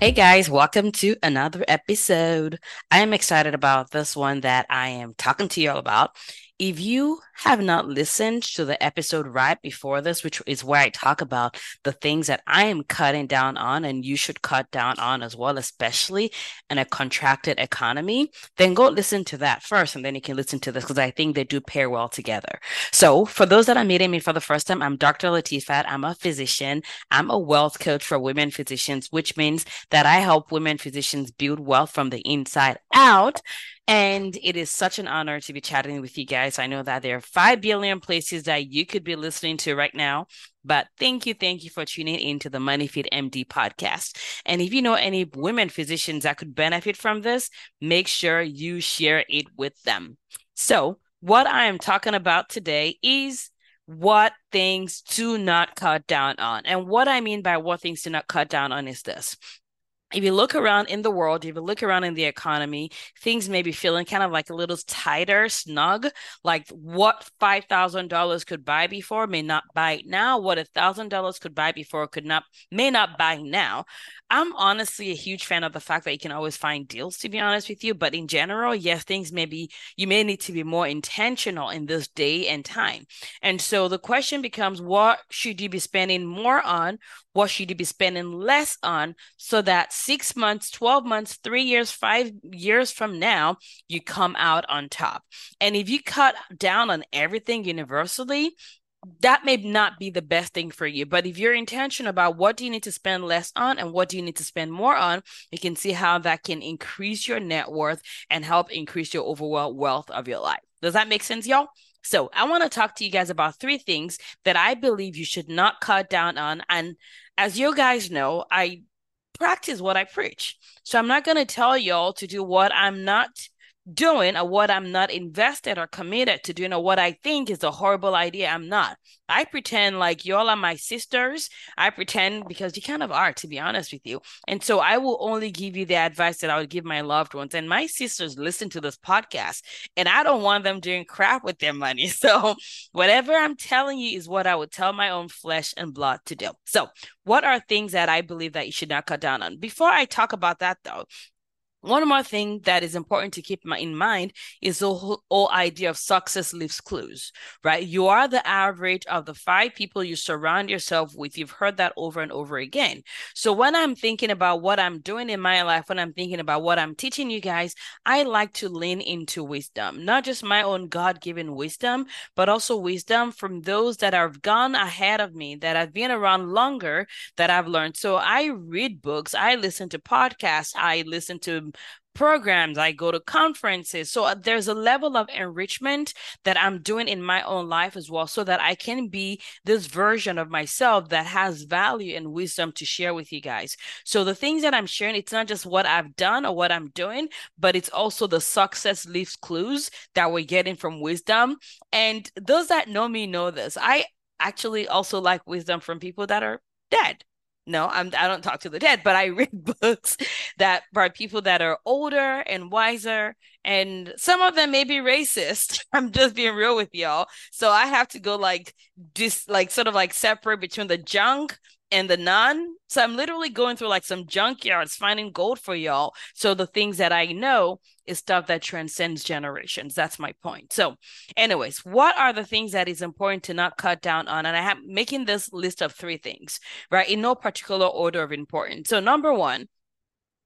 Hey guys, welcome to another episode. I am excited about this one that I am talking to you all about. If you have not listened to the episode right before this, which is where I talk about the things that I am cutting down on and you should cut down on as well, especially in a contracted economy, then go listen to that first and then you can listen to this because I think they do pair well together. So, for those that are meeting me for the first time, I'm Dr. Latifat. I'm a physician. I'm a wealth coach for women physicians, which means that I help women physicians build wealth from the inside out. And it is such an honor to be chatting with you guys. I know that there are 5 billion places that you could be listening to right now. But thank you, thank you for tuning into the Money Fit MD podcast. And if you know any women physicians that could benefit from this, make sure you share it with them. So, what I am talking about today is what things to not cut down on. And what I mean by what things to not cut down on is this if you look around in the world, if you look around in the economy, things may be feeling kind of like a little tighter, snug. Like what five thousand dollars could buy before may not buy now. What a thousand dollars could buy before could not may not buy now. I'm honestly a huge fan of the fact that you can always find deals. To be honest with you, but in general, yes, things may be you may need to be more intentional in this day and time. And so the question becomes, what should you be spending more on? What should you be spending less on so that six months, 12 months, three years, five years from now, you come out on top? And if you cut down on everything universally, that may not be the best thing for you. But if you're intentional about what do you need to spend less on and what do you need to spend more on, you can see how that can increase your net worth and help increase your overall wealth of your life. Does that make sense, y'all? So, I want to talk to you guys about three things that I believe you should not cut down on. And as you guys know, I practice what I preach. So, I'm not going to tell y'all to do what I'm not doing or what I'm not invested or committed to doing or what I think is a horrible idea. I'm not. I pretend like y'all are my sisters. I pretend because you kind of are, to be honest with you. And so I will only give you the advice that I would give my loved ones. And my sisters listen to this podcast, and I don't want them doing crap with their money. So whatever I'm telling you is what I would tell my own flesh and blood to do. So, what are things that I believe that you should not cut down on? Before I talk about that, though, one more thing that is important to keep in mind is the whole, idea of success leaves clues, right? You are the average of the five people you surround yourself with. You've heard that over and over again. So when I'm thinking about what I'm doing in my life, when I'm thinking about what I'm teaching you guys, I like to lean into wisdom, not just my own God given wisdom, but also wisdom from those that have gone ahead of me, that have been around longer, that I've learned. So I read books, I listen to podcasts, I listen to programs, I go to conferences. So uh, there's a level of enrichment that I'm doing in my own life as well, so that I can be this version of myself that has value and wisdom to share with you guys. So the things that I'm sharing, it's not just what I've done or what I'm doing, but it's also the success leaves clues that we're getting from wisdom. And those that know me know this. I actually also like wisdom from people that are dead no i'm i don't talk to the dead but i read books that by people that are older and wiser and some of them may be racist. I'm just being real with y'all. So i have to go like just like sort of like separate between the junk and the non. So I'm literally going through like some junkyards finding gold for y'all. So the things that I know is stuff that transcends generations. That's my point. So, anyways, what are the things that is important to not cut down on? And I have making this list of three things, right? In no particular order of importance. So, number one,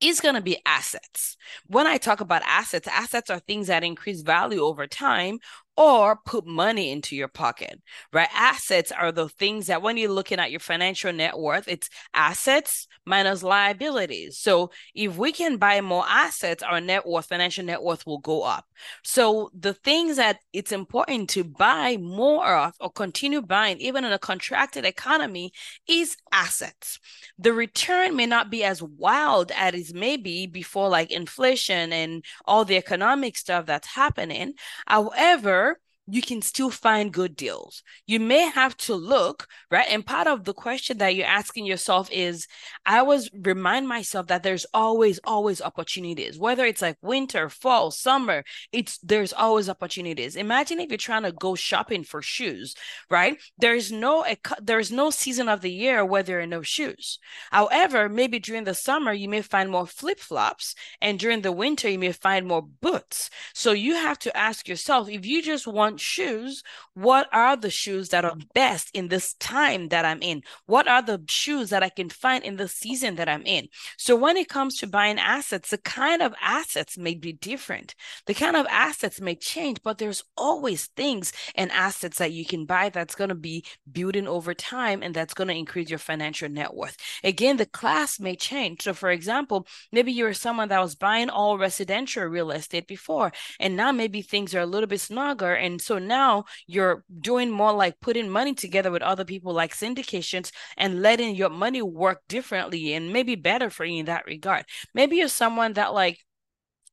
is going to be assets. When I talk about assets, assets are things that increase value over time or put money into your pocket, right? Assets are the things that when you're looking at your financial net worth, it's assets minus liabilities. So if we can buy more assets, our net worth, financial net worth will go up. So the things that it's important to buy more of or continue buying, even in a contracted economy, is assets. The return may not be as wild as it may be before like inflation and all the economic stuff that's happening. However, you can still find good deals. You may have to look, right? And part of the question that you're asking yourself is I always remind myself that there's always, always opportunities, whether it's like winter, fall, summer, it's there's always opportunities. Imagine if you're trying to go shopping for shoes, right? There's no there's no season of the year where there are no shoes. However, maybe during the summer you may find more flip-flops, and during the winter you may find more boots. So you have to ask yourself if you just want shoes, what are the shoes that are best in this time that I'm in? What are the shoes that I can find in the season that I'm in? So when it comes to buying assets, the kind of assets may be different. The kind of assets may change, but there's always things and assets that you can buy that's going to be building over time and that's going to increase your financial net worth. Again, the class may change. So for example, maybe you're someone that was buying all residential real estate before, and now maybe things are a little bit snugger and so now you're doing more like putting money together with other people like syndications and letting your money work differently and maybe better for you in that regard. Maybe you're someone that like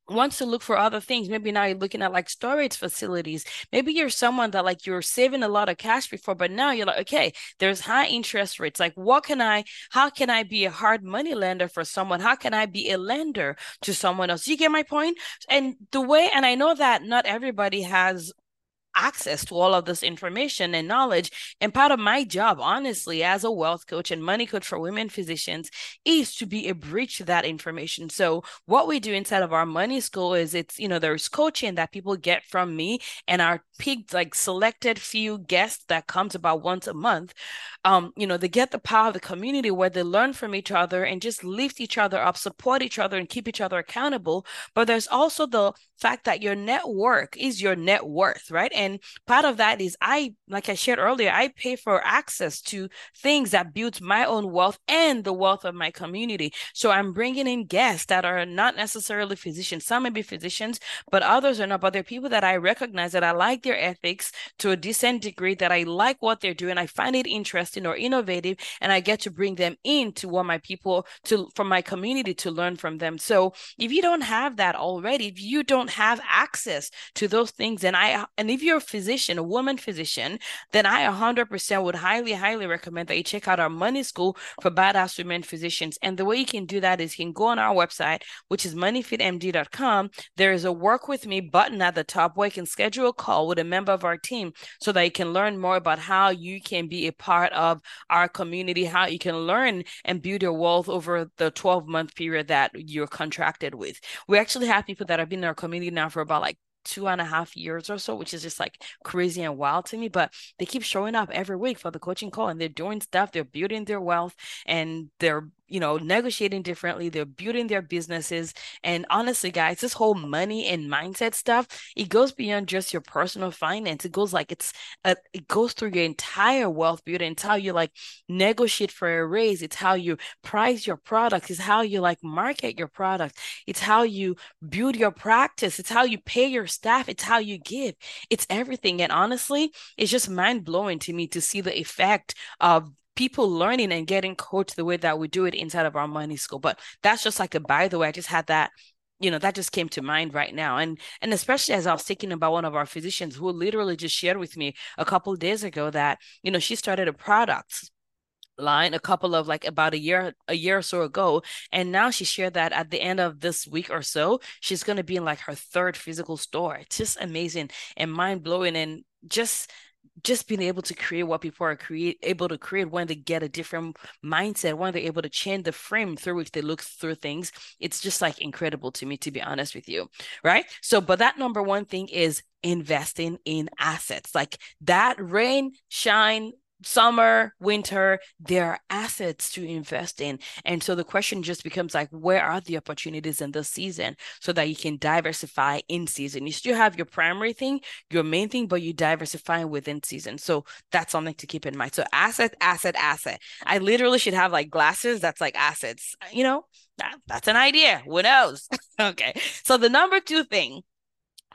wants to look for other things. Maybe now you're looking at like storage facilities. Maybe you're someone that like you're saving a lot of cash before but now you're like okay there's high interest rates. Like what can i how can i be a hard money lender for someone? How can i be a lender to someone else? You get my point? and the way and i know that not everybody has access to all of this information and knowledge. And part of my job, honestly, as a wealth coach and money coach for women physicians, is to be a bridge to that information. So, what we do inside of our money school is it's, you know, there's coaching that people get from me and our picked like selected few guests that comes about once a month. Um, you know, they get the power of the community where they learn from each other and just lift each other up, support each other, and keep each other accountable. But there's also the fact that your network is your net worth, right? And part of that is I, like I shared earlier, I pay for access to things that build my own wealth and the wealth of my community. So I'm bringing in guests that are not necessarily physicians. Some may be physicians, but others are not. But they're people that I recognize that I like their ethics to a decent degree, that I like what they're doing. I find it interesting or innovative, and I get to bring them into what my people to from my community to learn from them. So if you don't have that already, if you don't have access to those things and i and if you're a physician a woman physician then i 100% would highly highly recommend that you check out our money school for badass women physicians. And the way you can do that is you can go on our website which is moneyfitmd.com there is a work with me button at the top where you can schedule a call with a member of our team so that you can learn more about how you can be a part of our community how you can learn and build your wealth over the 12 month period that you're contracted with. We actually have people that have been in our community now for about like two and a half years or so, which is just like crazy and wild to me. But they keep showing up every week for the coaching call and they're doing stuff, they're building their wealth and they're you know, negotiating differently. They're building their businesses. And honestly, guys, this whole money and mindset stuff, it goes beyond just your personal finance. It goes like it's a, it goes through your entire wealth building. It's how you like negotiate for a raise. It's how you price your products. It's how you like market your product. It's how you build your practice. It's how you pay your staff. It's how you give. It's everything. And honestly, it's just mind blowing to me to see the effect of people learning and getting coached the way that we do it inside of our money school. But that's just like a by the way. I just had that you know that just came to mind right now and and especially as i was thinking about one of our physicians who literally just shared with me a couple days ago that you know she started a product line a couple of like about a year a year or so ago and now she shared that at the end of this week or so she's going to be in like her third physical store it's just amazing and mind-blowing and just just being able to create what people are create able to create when they get a different mindset when they're able to change the frame through which they look through things it's just like incredible to me to be honest with you right? So but that number one thing is investing in assets. Like that rain shine summer, winter, there are assets to invest in. And so the question just becomes like, where are the opportunities in this season so that you can diversify in season? You still have your primary thing, your main thing, but you diversify within season. So that's something to keep in mind. So asset, asset, asset. I literally should have like glasses that's like assets, you know? That, that's an idea. Who knows? okay. So the number two thing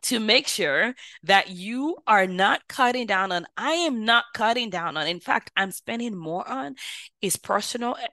to make sure that you are not cutting down on, I am not cutting down on, in fact, I'm spending more on is personal eh,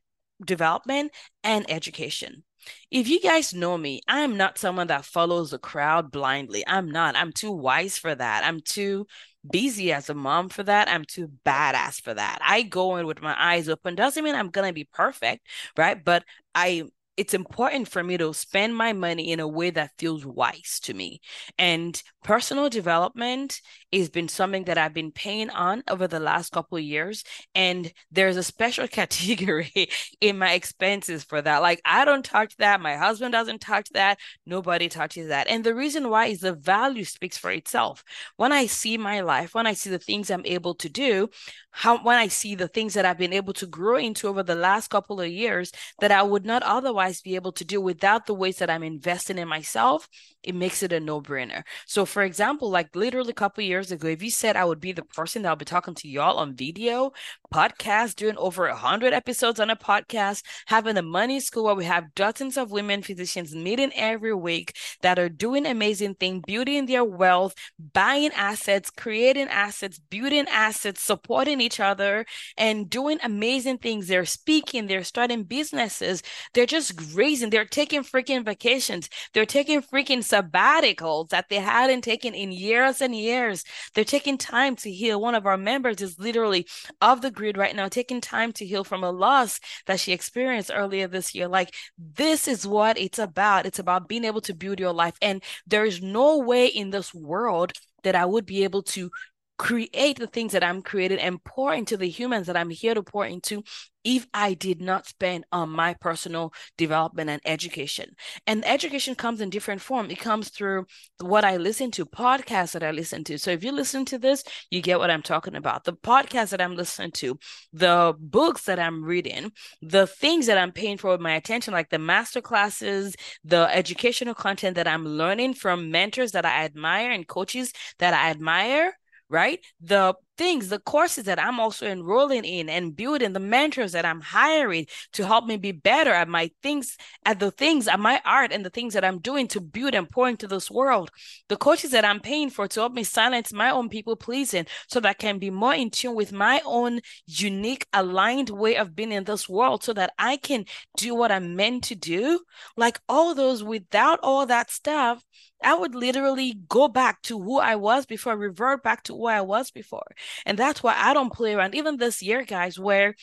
development and education. If you guys know me, I'm not someone that follows the crowd blindly. I'm not. I'm too wise for that. I'm too busy as a mom for that. I'm too badass for that. I go in with my eyes open. Doesn't mean I'm going to be perfect, right? But I it's important for me to spend my money in a way that feels wise to me. And personal development has been something that I've been paying on over the last couple of years. And there's a special category in my expenses for that. Like I don't touch that. My husband doesn't touch that. Nobody touches that. And the reason why is the value speaks for itself. When I see my life, when I see the things I'm able to do, how when I see the things that I've been able to grow into over the last couple of years that I would not otherwise be able to do without the ways that I'm investing in myself, it makes it a no-brainer. So for example, like literally a couple years ago, if you said I would be the person that I'll be talking to y'all on video, podcast, doing over a hundred episodes on a podcast, having a money school where we have dozens of women physicians meeting every week that are doing amazing things, building their wealth, buying assets, creating assets, building assets, supporting each other and doing amazing things. They're speaking, they're starting businesses, they're just raising, they're taking freaking vacations, they're taking freaking sabbaticals that they hadn't taken in years and years. They're taking time to heal. One of our members is literally off the grid right now, taking time to heal from a loss that she experienced earlier this year. Like, this is what it's about. It's about being able to build your life. And there is no way in this world that I would be able to create the things that I'm creating and pour into the humans that I'm here to pour into if I did not spend on my personal development and education. And education comes in different form. It comes through what I listen to, podcasts that I listen to. So if you listen to this, you get what I'm talking about. The podcasts that I'm listening to, the books that I'm reading, the things that I'm paying for with my attention, like the master classes, the educational content that I'm learning from mentors that I admire and coaches that I admire right? The things, the courses that I'm also enrolling in and building, the mentors that I'm hiring to help me be better at my things, at the things, at my art and the things that I'm doing to build and pour into this world. The coaches that I'm paying for to help me silence my own people pleasing so that I can be more in tune with my own unique, aligned way of being in this world so that I can do what I'm meant to do. Like all those, without all that stuff, I would literally go back to who I was before, revert back to who I was before. And that's why I don't play around. Even this year, guys, where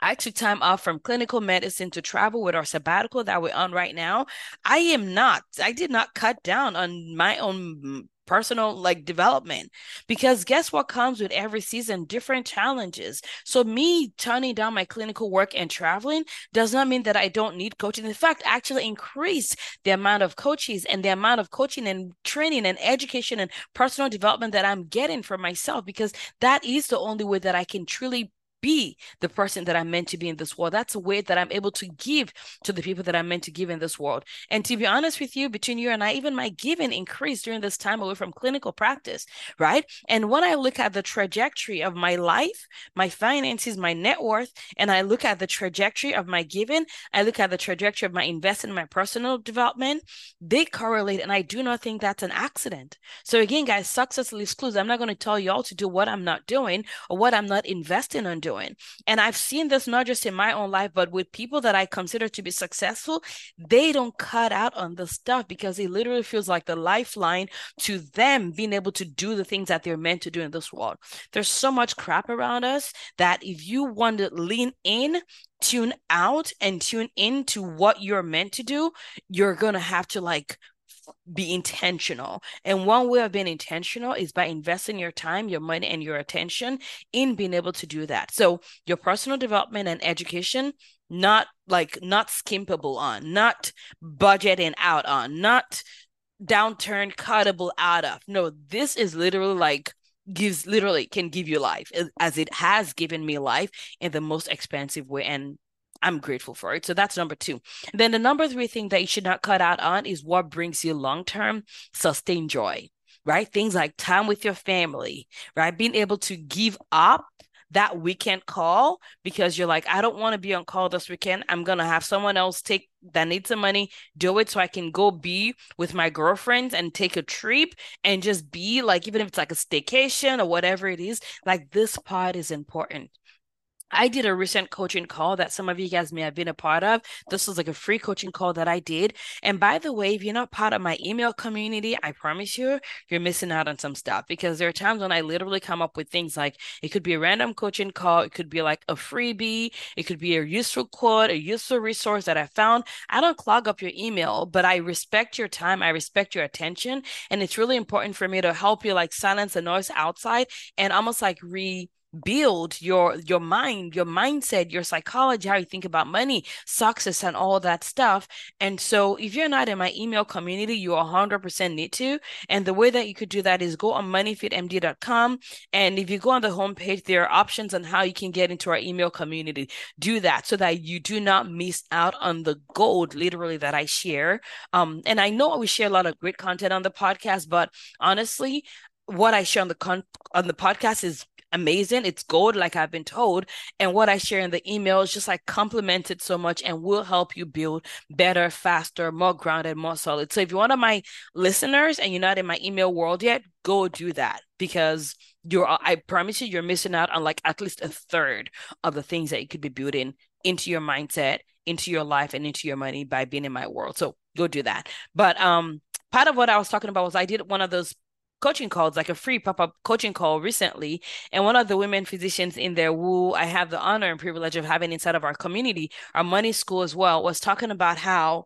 I took time off from clinical medicine to travel with our sabbatical that we're on right now. I am not, I did not cut down on my own mm, personal like development. Because guess what comes with every season? Different challenges. So me turning down my clinical work and traveling does not mean that i don't need coaching. In fact actually increase the amount of coaches and the amount of coaching and training and education and personal development that i'm getting for myself because that is the only way that i can truly be the person that I'm meant to be in this world. That's a way that I'm able to give to the people that I'm meant to give in this world. And to be honest with you, between you and I, even my giving increased during this time away from clinical practice, right? And when I look at the trajectory of my life, my finances, my net worth, and I look at the trajectory of my giving, I look at the trajectory of my investment my personal development, they correlate. And I do not think that's an accident. So again, guys, success leaves clues. I'm not going to tell y'all to do what I'm not doing or what I'm not investing on doing doing. And I've seen this not just in my own life, but with people that I consider to be successful, they don't cut out on the stuff because it literally feels like the lifeline to them being able to do the things that they're meant to do in this world. There's so much crap around us that if you want to lean in, tune out and tune into what you're meant to do, you're going to have to like be intentional. And one way of being intentional is by investing your time, your money, and your attention in being able to do that. So your personal development and education, not like not skimpable on, not budgeting out on, not downturn cuttable out of. No, this is literally like gives literally can give you life as it has given me life in the most expensive way and I'm grateful for it. So that's number two. Then the number three thing that you should not cut out on is what brings you long term sustained joy, right? Things like time with your family, right? Being able to give up that weekend call because you're like, I don't want to be on call this weekend. I'm going to have someone else take that needs some money do it so I can go be with my girlfriends and take a trip and just be like, even if it's like a staycation or whatever it is, like this part is important. I did a recent coaching call that some of you guys may have been a part of. This was like a free coaching call that I did. And by the way, if you're not part of my email community, I promise you, you're missing out on some stuff because there are times when I literally come up with things like it could be a random coaching call, it could be like a freebie, it could be a useful quote, a useful resource that I found. I don't clog up your email, but I respect your time, I respect your attention. And it's really important for me to help you like silence the noise outside and almost like re build your your mind your mindset your psychology how you think about money success and all that stuff. And so if you're not in my email community you 100% need to. And the way that you could do that is go on moneyfitmd.com and if you go on the homepage there are options on how you can get into our email community. Do that so that you do not miss out on the gold literally that i share. Um and i know we share a lot of great content on the podcast but honestly what I share on the con- on the podcast is amazing. It's gold, like I've been told. And what I share in the email is just like complemented so much and will help you build better, faster, more grounded, more solid. So if you're one of my listeners and you're not in my email world yet, go do that because you're I promise you you're missing out on like at least a third of the things that you could be building into your mindset, into your life, and into your money by being in my world. So go do that. But um part of what I was talking about was I did one of those coaching calls, like a free pop up coaching call recently. And one of the women physicians in there, who I have the honor and privilege of having inside of our community, our money school as well, was talking about how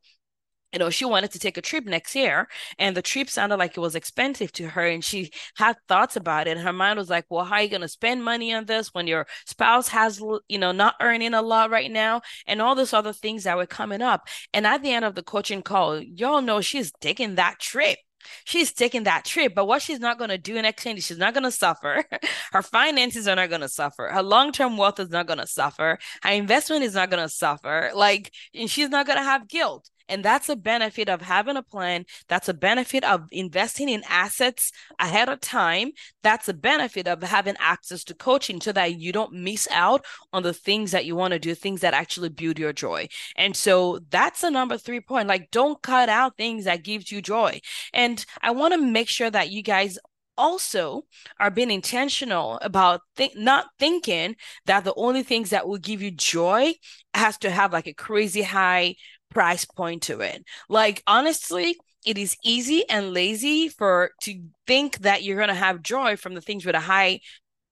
you know, she wanted to take a trip next year, and the trip sounded like it was expensive to her, and she had thoughts about it. And her mind was like, "Well, how are you going to spend money on this when your spouse has, you know, not earning a lot right now, and all these other things that were coming up?" And at the end of the coaching call, y'all know she's taking that trip She's taking that trip, but what she's not going to do in exchange, is she's not going to suffer. Her finances are not going to suffer. Her long term wealth is not going to suffer. Her investment is not going to suffer. Like, and she's not going to have guilt. And that's a benefit of having a plan. That's a benefit of investing in assets ahead of time. That's a benefit of having access to coaching so that you don't miss out on the things that you want to do, things that actually build your joy. And so that's the number three point. Like, don't cut out things that gives you joy. And I want to make sure that you guys also are being intentional about th- not thinking that the only things that will give you joy has to have like a crazy high price point to it. Like honestly, it is easy and lazy for to think that you're going to have joy from the things with a high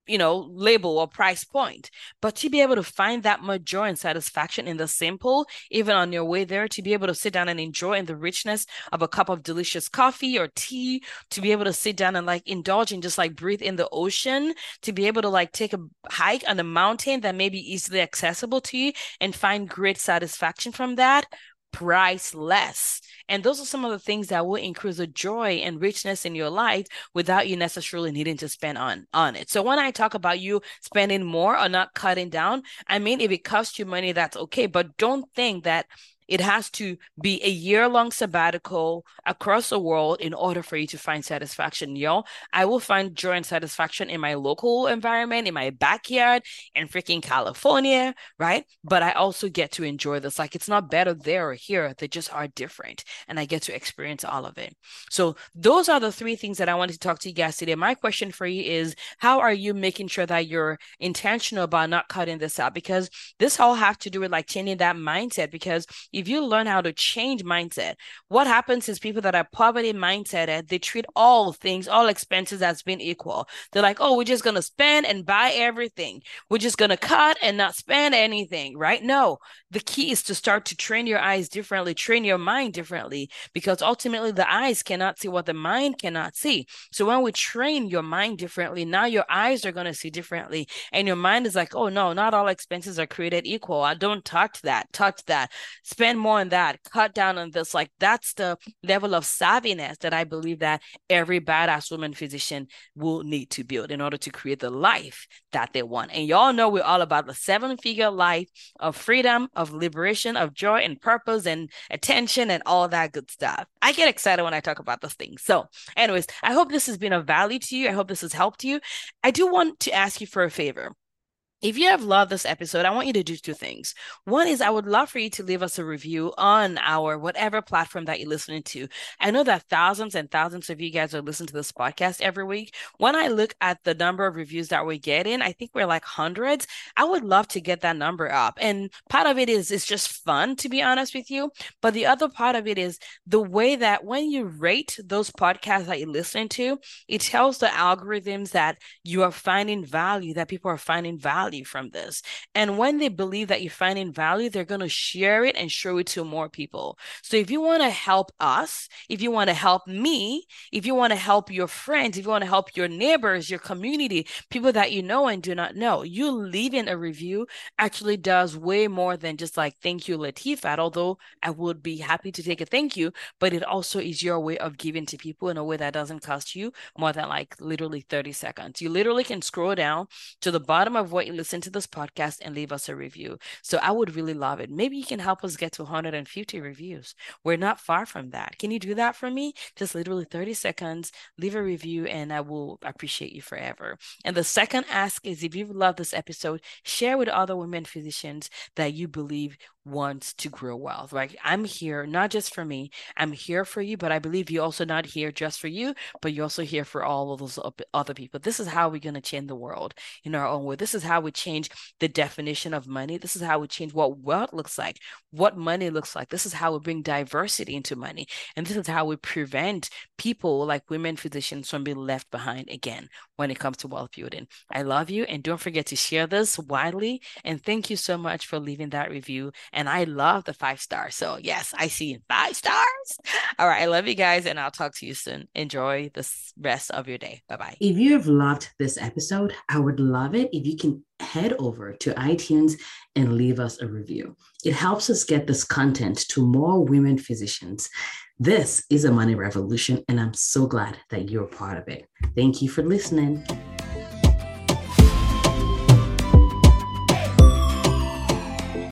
you know label or price point but to be able to find that much joy and satisfaction in the simple even on your way there to be able to sit down and enjoy in the richness of a cup of delicious coffee or tea to be able to sit down and like indulge and just like breathe in the ocean to be able to like take a hike on a mountain that may be easily accessible to you and find great satisfaction from that priceless. And those are some of the things that will increase the joy and richness in your life without you necessarily needing to spend on on it. So when I talk about you spending more or not cutting down, I mean if it costs you money, that's okay. But don't think that it has to be a year long sabbatical across the world in order for you to find satisfaction. Yo, I will find joy and satisfaction in my local environment, in my backyard, in freaking California, right? But I also get to enjoy this. Like it's not better there or here, they just are different. And I get to experience all of it. So those are the three things that I wanted to talk to you guys today. My question for you is how are you making sure that you're intentional about not cutting this out? Because this all have to do with like changing that mindset because if you learn how to change mindset, what happens is people that are poverty mindset, eh, they treat all things, all expenses as being equal. They're like, oh, we're just going to spend and buy everything. We're just going to cut and not spend anything, right? No, the key is to start to train your eyes differently, train your mind differently, because ultimately the eyes cannot see what the mind cannot see. So when we train your mind differently, now your eyes are going to see differently. And your mind is like, oh, no, not all expenses are created equal. I don't touch that, touch that. Spend spend more on that, cut down on this. Like that's the level of savviness that I believe that every badass woman physician will need to build in order to create the life that they want. And y'all know we're all about the seven figure life of freedom, of liberation, of joy and purpose and attention and all that good stuff. I get excited when I talk about those things. So, anyways, I hope this has been of value to you. I hope this has helped you. I do want to ask you for a favor. If you have loved this episode, I want you to do two things. One is I would love for you to leave us a review on our whatever platform that you're listening to. I know that thousands and thousands of you guys are listening to this podcast every week. When I look at the number of reviews that we're getting, I think we're like hundreds. I would love to get that number up. And part of it is it's just fun, to be honest with you. But the other part of it is the way that when you rate those podcasts that you're listening to, it tells the algorithms that you are finding value, that people are finding value value from this. And when they believe that you're finding value, they're going to share it and show it to more people. So if you want to help us, if you want to help me, if you want to help your friends, if you want to help your neighbors, your community, people that you know and do not know, you leaving a review actually does way more than just like thank you, Latifat. Although I would be happy to take a thank you, but it also is your way of giving to people in a way that doesn't cost you more than like literally 30 seconds. You literally can scroll down to the bottom of what you listen to this podcast and leave us a review. So I would really love it. Maybe you can help us get to 150 reviews. We're not far from that. Can you do that for me? Just literally 30 seconds, leave a review, and I will appreciate you forever. And the second ask is if you love this episode, share with other women physicians that you believe wants to grow wealth, right? I'm here not just for me, I'm here for you, but I believe you're also not here just for you, but you're also here for all of those other people. This is how we're going to change the world in our own way. This is how we change the definition of money. This is how we change what wealth looks like, what money looks like. This is how we bring diversity into money. And this is how we prevent people like women physicians from being left behind again when it comes to wealth building. I love you. And don't forget to share this widely. And thank you so much for leaving that review and I love the five stars. So yes, I see five stars. All right, I love you guys, and I'll talk to you soon. Enjoy the rest of your day. Bye bye. If you have loved this episode, I would love it if you can head over to iTunes and leave us a review. It helps us get this content to more women physicians. This is a money revolution, and I'm so glad that you're part of it. Thank you for listening.